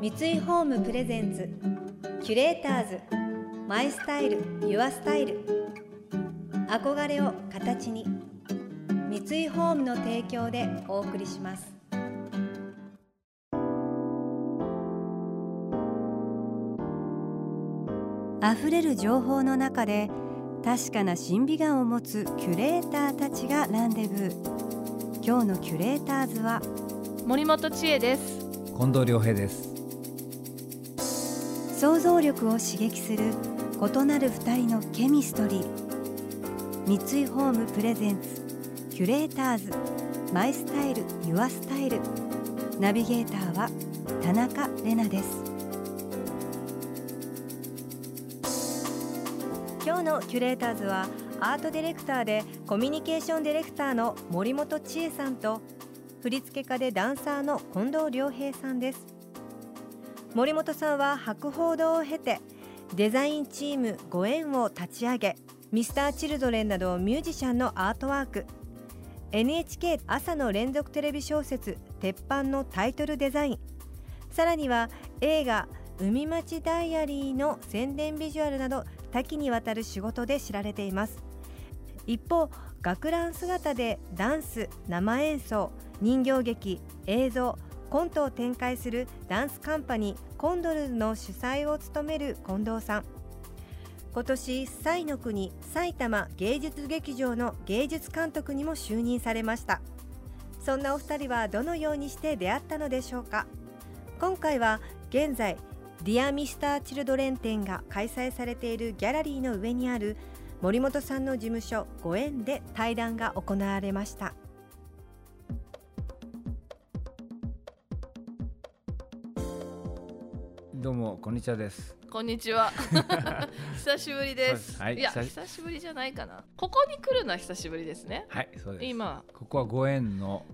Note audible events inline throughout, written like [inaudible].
三井ホームプレゼンツキュレーターズマイスタイルユアスタイル。憧れを形に三井ホームの提供でお送りします。溢れる情報の中で確かな審美眼を持つキュレーターたちがランデブー。今日のキュレーターズは森本千恵です。近藤良平です。想像力を刺激する異なる二人のケミストリー。三井ホームプレゼンツキュレーターズ。マイスタイルユアスタイル。ナビゲーターは田中れなです。今日のキュレーターズはアートディレクターでコミュニケーションディレクターの森本千恵さんと振付家でダンサーの近藤良平さんです。森本さんは博報堂を経てデザインチームご縁を立ち上げミスターチルドレンなどミュージシャンのアートワーク。NHK 朝の連続テレビ小説「鉄板」のタイトルデザイン。さらには映画「海町ダイアリー」の宣伝ビジュアルなど多岐にわたる仕事で知られています。一方学ラン姿でダンス生演奏人形劇映像コントを展開するダンスカンパニーコンドルズの主催を務める近藤さん。今年西の国埼玉芸術劇場の芸術監督にも就任されました。そんなお二人はどのようにして出会ったのでしょうか。今回は現在ディア・ミスター・チルドレン展が開催されているギャラリーの上にある森本さんの事務所ご縁で対談が行われました。どうもこんにちはです。こんにちは。[laughs] 久しぶりです。はいいや久しぶり。じゃないかな。ここに来るのは久しぶりですね。はいそうです。今。ここはご縁の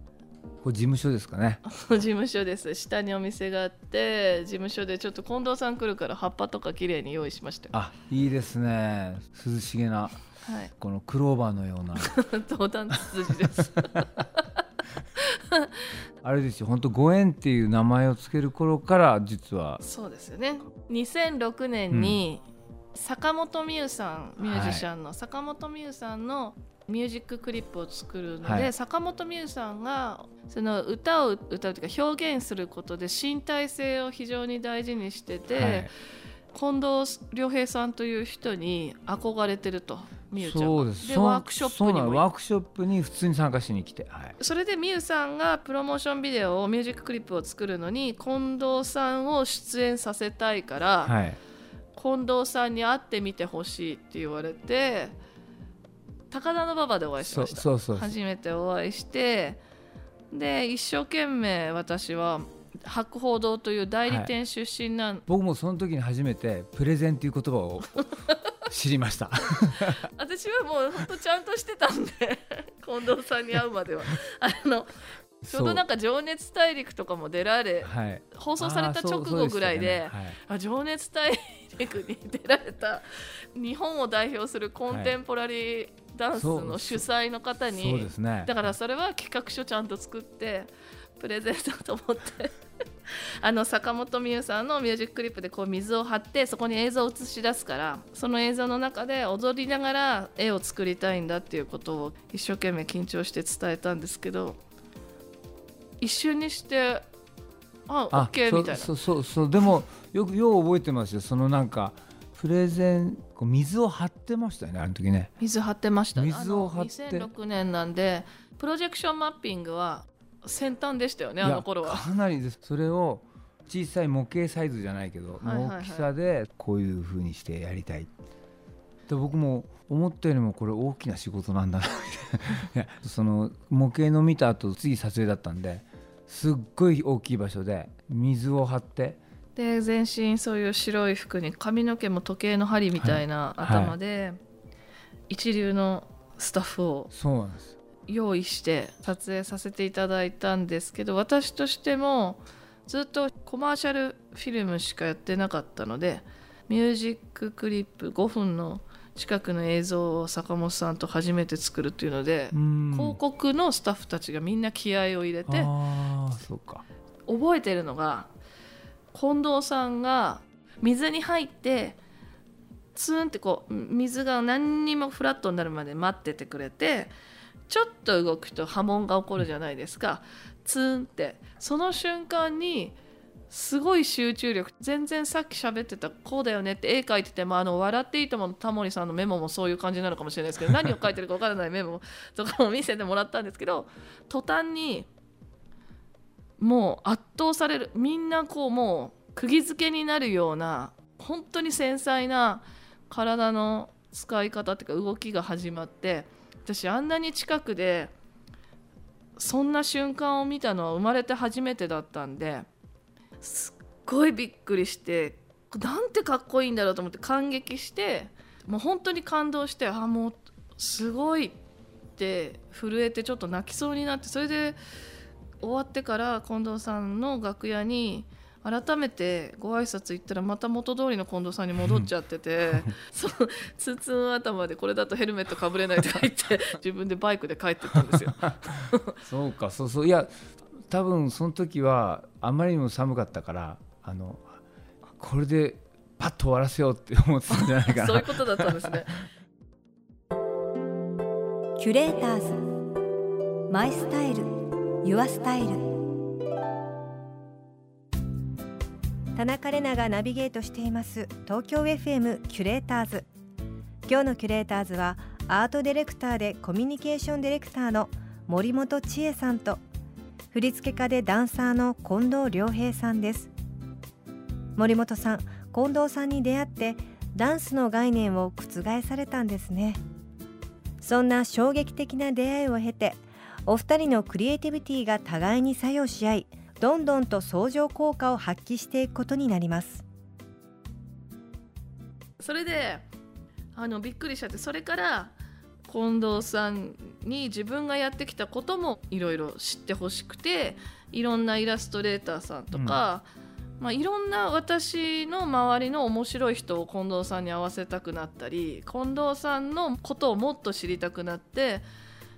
これ事務所ですかね。[laughs] 事務所です。下にお店があって事務所でちょっと近藤さん来るから葉っぱとか綺麗に用意しましたよ。あいいですね。涼しげなはい。このクローバーのような。登壇ツツジです [laughs] あれですよ本当ご縁っていう名前をつける頃から実は。そうですよね。2006年に坂本美優さんミュージシャンの坂本美優さんのミュージッククリップを作るので、はい。坂本美優さんがその歌を歌うというか表現することで身体性を非常に大事にしてて、はい近藤良平さんという人に憧れてるとちゃんがそうです。そうワークショップにワークショップに普通に参加しに来てはい。それで美優さんがプロモーションビデオをミュージッククリップを作るのに近藤さんを出演させたいから、はい。近藤さんに会ってみてほしいって言われて高田馬場でお会いしました。初めてお会いしてで一生懸命私は博報堂という代理店出身なん、僕もその時に初めてプレゼンっていう言葉を [laughs] 知りました。[laughs] 私はもう本当ちゃんとしてたんで近藤さんに会うまでは。[laughs] あのちょうどなんか「情熱大陸」とかも出られはい。放送された直後ぐらいであね。はい。あ情熱大陸に出られた日本を代表するコンテンポラリーダンスの主催の方に、そうですね。だからそれは企画書ちゃんと作ってプレゼントと思って。[laughs] あの坂本美優さんのミュージッククリップでこう水を張ってそこに映像を映し出すからその映像の中で踊りながら絵を作りたいんだっていうことを一生懸命緊張して伝えたんですけど一瞬にしてあオッケーみたいな。そうそうそうでもよくよう覚えてますよ。そのなんかプレゼンこう水を張ってましたよねあの時ね。水張ってました。ね水を張って。あの2006年なんでプロジェクションマッピングは先端でしたよねあの頃は。かなりです。それを小さい模型サイズじゃないけど、はいはいはい。大きさでこういう風にしてやりたいで僕も思ったよりもこれ大きな仕事なんだなみた [laughs] いなその模型の見た後次撮影だったんですっごい大きい場所で水を張って。で全身そういう白い服に髪の毛も時計の針みたいなはい。頭で、一流のスタッフを。そうなんです用意して撮影させていただいたんですけど私としてもずっとコマーシャルフィルムしかやってなかったのでミュージッククリップ5分の近くの映像を坂本さんと初めて作るっていうので、うん。広告のスタッフたちがみんな気合を入れて覚えてるのが近藤さんが水に入ってツーンってこう水が何にもフラットになるまで待っててくれてちょっと動くと波紋が起こるじゃないですか。ツーンって。その瞬間にすごい集中力。全然さっき喋ってたこうだよねって絵描いててもあの笑っていいとものタモリさんのメモもそういう感じなのかもしれないですけど何を書いてるか分からないメモとかも見せてもらったんですけど途端にもう圧倒される。みんなこうもう釘付けになるような本当に繊細な体の使い方っていうか動きが始まって私あんなに近くでそんな瞬間を見たのは生まれて初めてだったんですっごいびっくりしてなんてかっこいいんだろうと思って感激してもう本当に感動してあもうすごいって震えてちょっと泣きそうになってそれで終わってから近藤さんの楽屋に改めてご挨拶行ったらまた元通りの近藤さんに戻っちゃってて [laughs] そうツーツー頭でこれだとヘルメットかぶれないとか言って [laughs] 自分でバイクで帰ってったんですよ。[laughs] そうかそうそういや多分その時はあまりにも寒かったからあのこれでパッと終わらせようって思ってたんじゃないかな。そういうことだったんですね。キュレーターズ。 My style。Your style 田中れながナビゲートしています。東京 FM キュレーターズ。今日のキュレーターズはアートディレクターでコミュニケーションディレクターの森本千絵さんと振付家でダンサーの近藤良平さんです。森本さん近藤さんに出会ってダンスの概念を覆されたんですね。そんな衝撃的な出会いを経てお二人のクリエイティビティが互いに作用し合いどんどんと相乗効果を発揮していくことになります。それであのびっくりしちゃってそれから近藤さんに自分がやってきたこともいろいろ知ってほしくていろんなイラストレーターさんとか、うん、まあ、いろんな私の周りの面白い人を近藤さんに合わせたくなったり近藤さんのことをもっと知りたくなって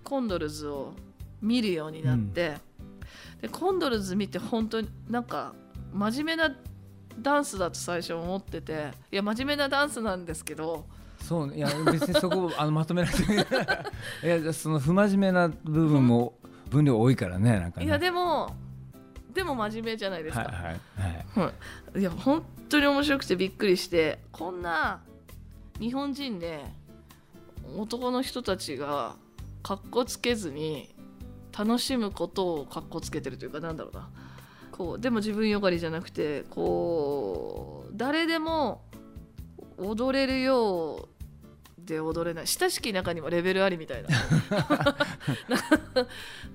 コンドルズを見るようになって、うん、でコンドルズ見て本当になんか真面目なダンスだと最初思ってていや真面目なダンスなんですけどそういや別にそこ [laughs] あのまとめなくて [laughs] いやその不真面目な部分も分量多いからねなんか、ね、いやでもでも真面目じゃないですか。はいはいはい、い。や本当に面白くてびっくりしてこんな日本人で男の人たちがかっこつけずに楽しむことをかっこつけてるというかなんだろうなこうでも自分よがりじゃなくてこう誰でも踊れるようで踊れない親しき中にもレベルありみたいな [laughs]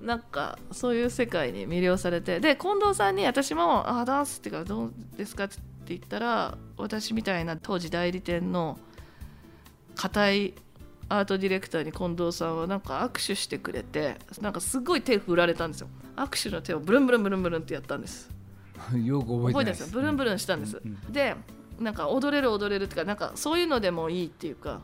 [laughs] なんかそういう世界に魅了されてで近藤さんに私も「あダンスってかどうですか?」って言ったら私みたいな当時代理店の固いアートディレクターに近藤さんはなんか握手してくれてなんかすごい手振られたんですよ。握手の手をブルンブルンブルンブルンってやったんです。[laughs] よく覚えてないです。よ。ブルンブルンしたんです、うんうん、でなんか踊れる踊れるっていうかなんかそういうのでもいいっていうか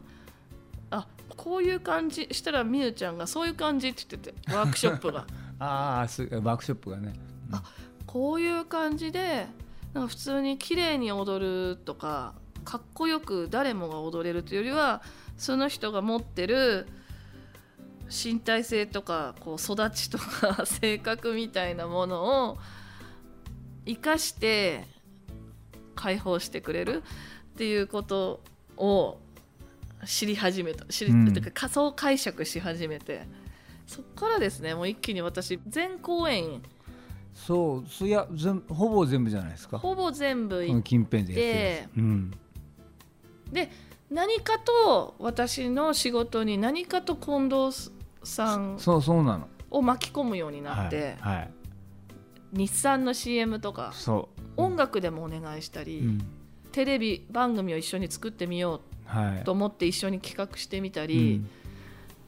あこういう感じしたらみゆちゃんがそういう感じって言っててワークショップが。[laughs] ああワークショップがね、うん、あこういう感じでなんか普通に綺麗に踊るとかかっこよく誰もが踊れるというよりはその人が持ってる身体性とかこう育ちとか [laughs] 性格みたいなものを生かして解放してくれるっていうことを知り始めた知り、うん、か仮想解釈し始めて。そっからですねもう一気に私全公演。そういやほぼ全部じゃないですか。ほぼ全部行って近辺でやって、うん、で何かと私の仕事に何かと近藤さんそうそうなの。を巻き込むようになって、はい、はい、日産の CM とか音楽でもお願いしたり、うん、テレビ番組を一緒に作ってみようと思って一緒に企画してみたり、うん。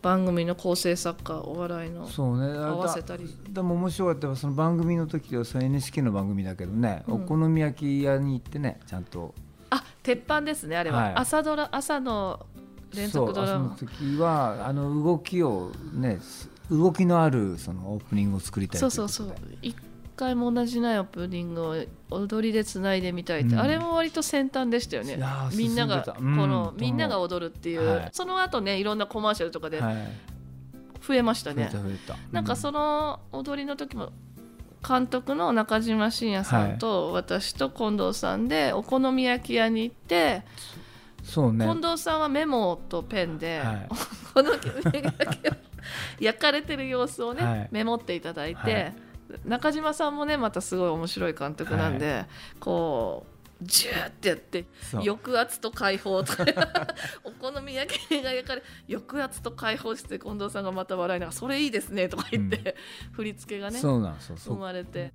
番組の構成作家お笑いのそうね。合わせたり。でも面白かったその番組の時はその NHK の番組だけどね、うん、お好み焼き屋に行ってねちゃんとあ鉄板ですねあれは、はい、朝ドラ朝の連続ドラマ。その時はあの動きをね動きのあるそのオープニングを作りたいそうそうそう。一回も同じないオープニングを踊りでつないでみたいって、うん、あれも割と先端でしたよね。みんながこの、みんなが踊るっていう、はい、その後ねいろんなコマーシャルとかで増えましたね、なんかその踊りの時も監督の中島信也さんと私と近藤さんでお好み焼き屋に行って、そうね、近藤さんはメモとペンで、はい、お好み焼きを焼かれてる様子をね、はい、メモっていただいて、はい、中島さんもねまたすごい面白い監督なんで、こうジューってやって抑圧と解放とか。[laughs] お好み焼きが焼かれ抑圧と解放して近藤さんがまた笑いながら「それいいですね」とか言って、うん、振り付けがね生まれて。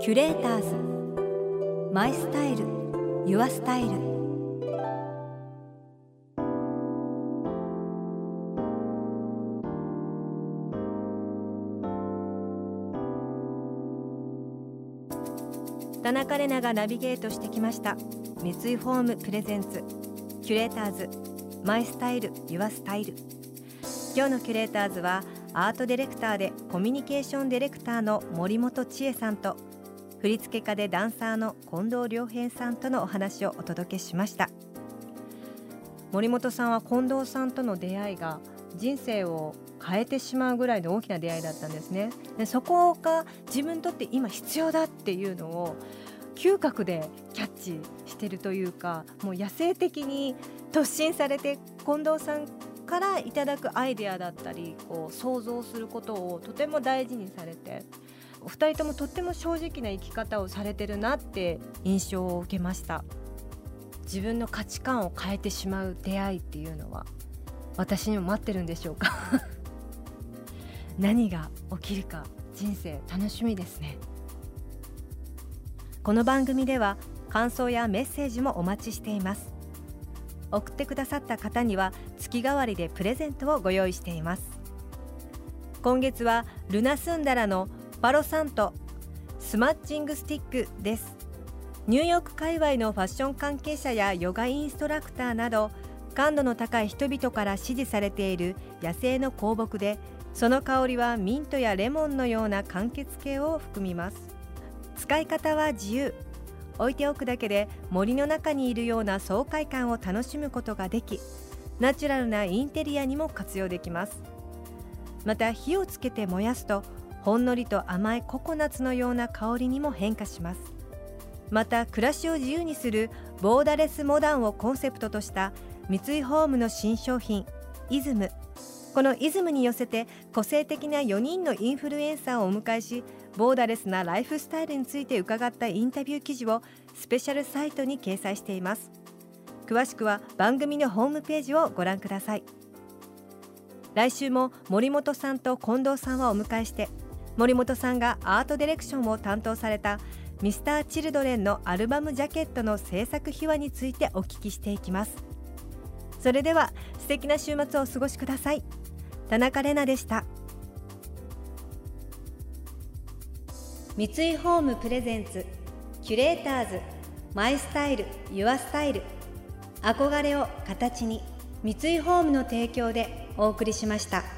キュレーターズ。マイスタイル。ユアスタイル田中れながナビゲートしてきました。三井ホームプレゼンツ。キュレーターズ。マイスタイル。ユアスタイル。今日のキュレーターズはアートディレクターでコミュニケーションディレクターの森本千恵さんと振付家でダンサーの近藤良平さんとのお話をお届けしました。森本さんは近藤さんとの出会いが人生を変えてしまうぐらいの大きな出会いだったんですね。でそこが自分にとって今必要だっていうのを嗅覚でキャッチしてるというかもう野生的に突進されて近藤さんからいただくアイデアだったりこう想像することをとても大事にされてお二人ともとっても正直な生き方をされてるなって印象を受けました。自分の価値観を変えてしまう出会いっていうのは。私にも待ってるんでしょうか？[laughs] 何が起きるか人生楽しみですね。この番組では感想やメッセージもお待ちしています。送ってくださった方には月替わりでプレゼントをご用意しています。今月はルナスンダラのパロサントスマッチングスティックです。ニューヨーク界隈のファッション関係者やヨガインストラクターなど感度の高い人々から支持されている野生の香木でその香りはミントやレモンのような柑橘系を含みます。使い方は自由。置いておくだけで森の中にいるような爽快感を楽しむことができナチュラルなインテリアにも活用できます。また火をつけて燃やすとほんのりと甘いココナッツのような香りにも変化します。また暮らしを自由にするボーダレスモダンをコンセプトとした三井ホームの新商品イズム。このイズムに寄せて個性的な4人のインフルエンサーをお迎えしボーダレスなライフスタイルについて伺ったインタビュー記事をスペシャルサイトに掲載しています。詳しくは番組のホームページをご覧ください。来週も森本さんと近藤さんをお迎えして森本さんがアートディレクションを担当されたミスターチルドレンのアルバムジャケットの制作秘話についてお聞きしていきます。それでは素敵な週末をお過ごしください。田中れなでした。三井ホームプレゼンツキュレーターズマイスタイルユアスタイル。憧れを形に三井ホームの提供でお送りしました。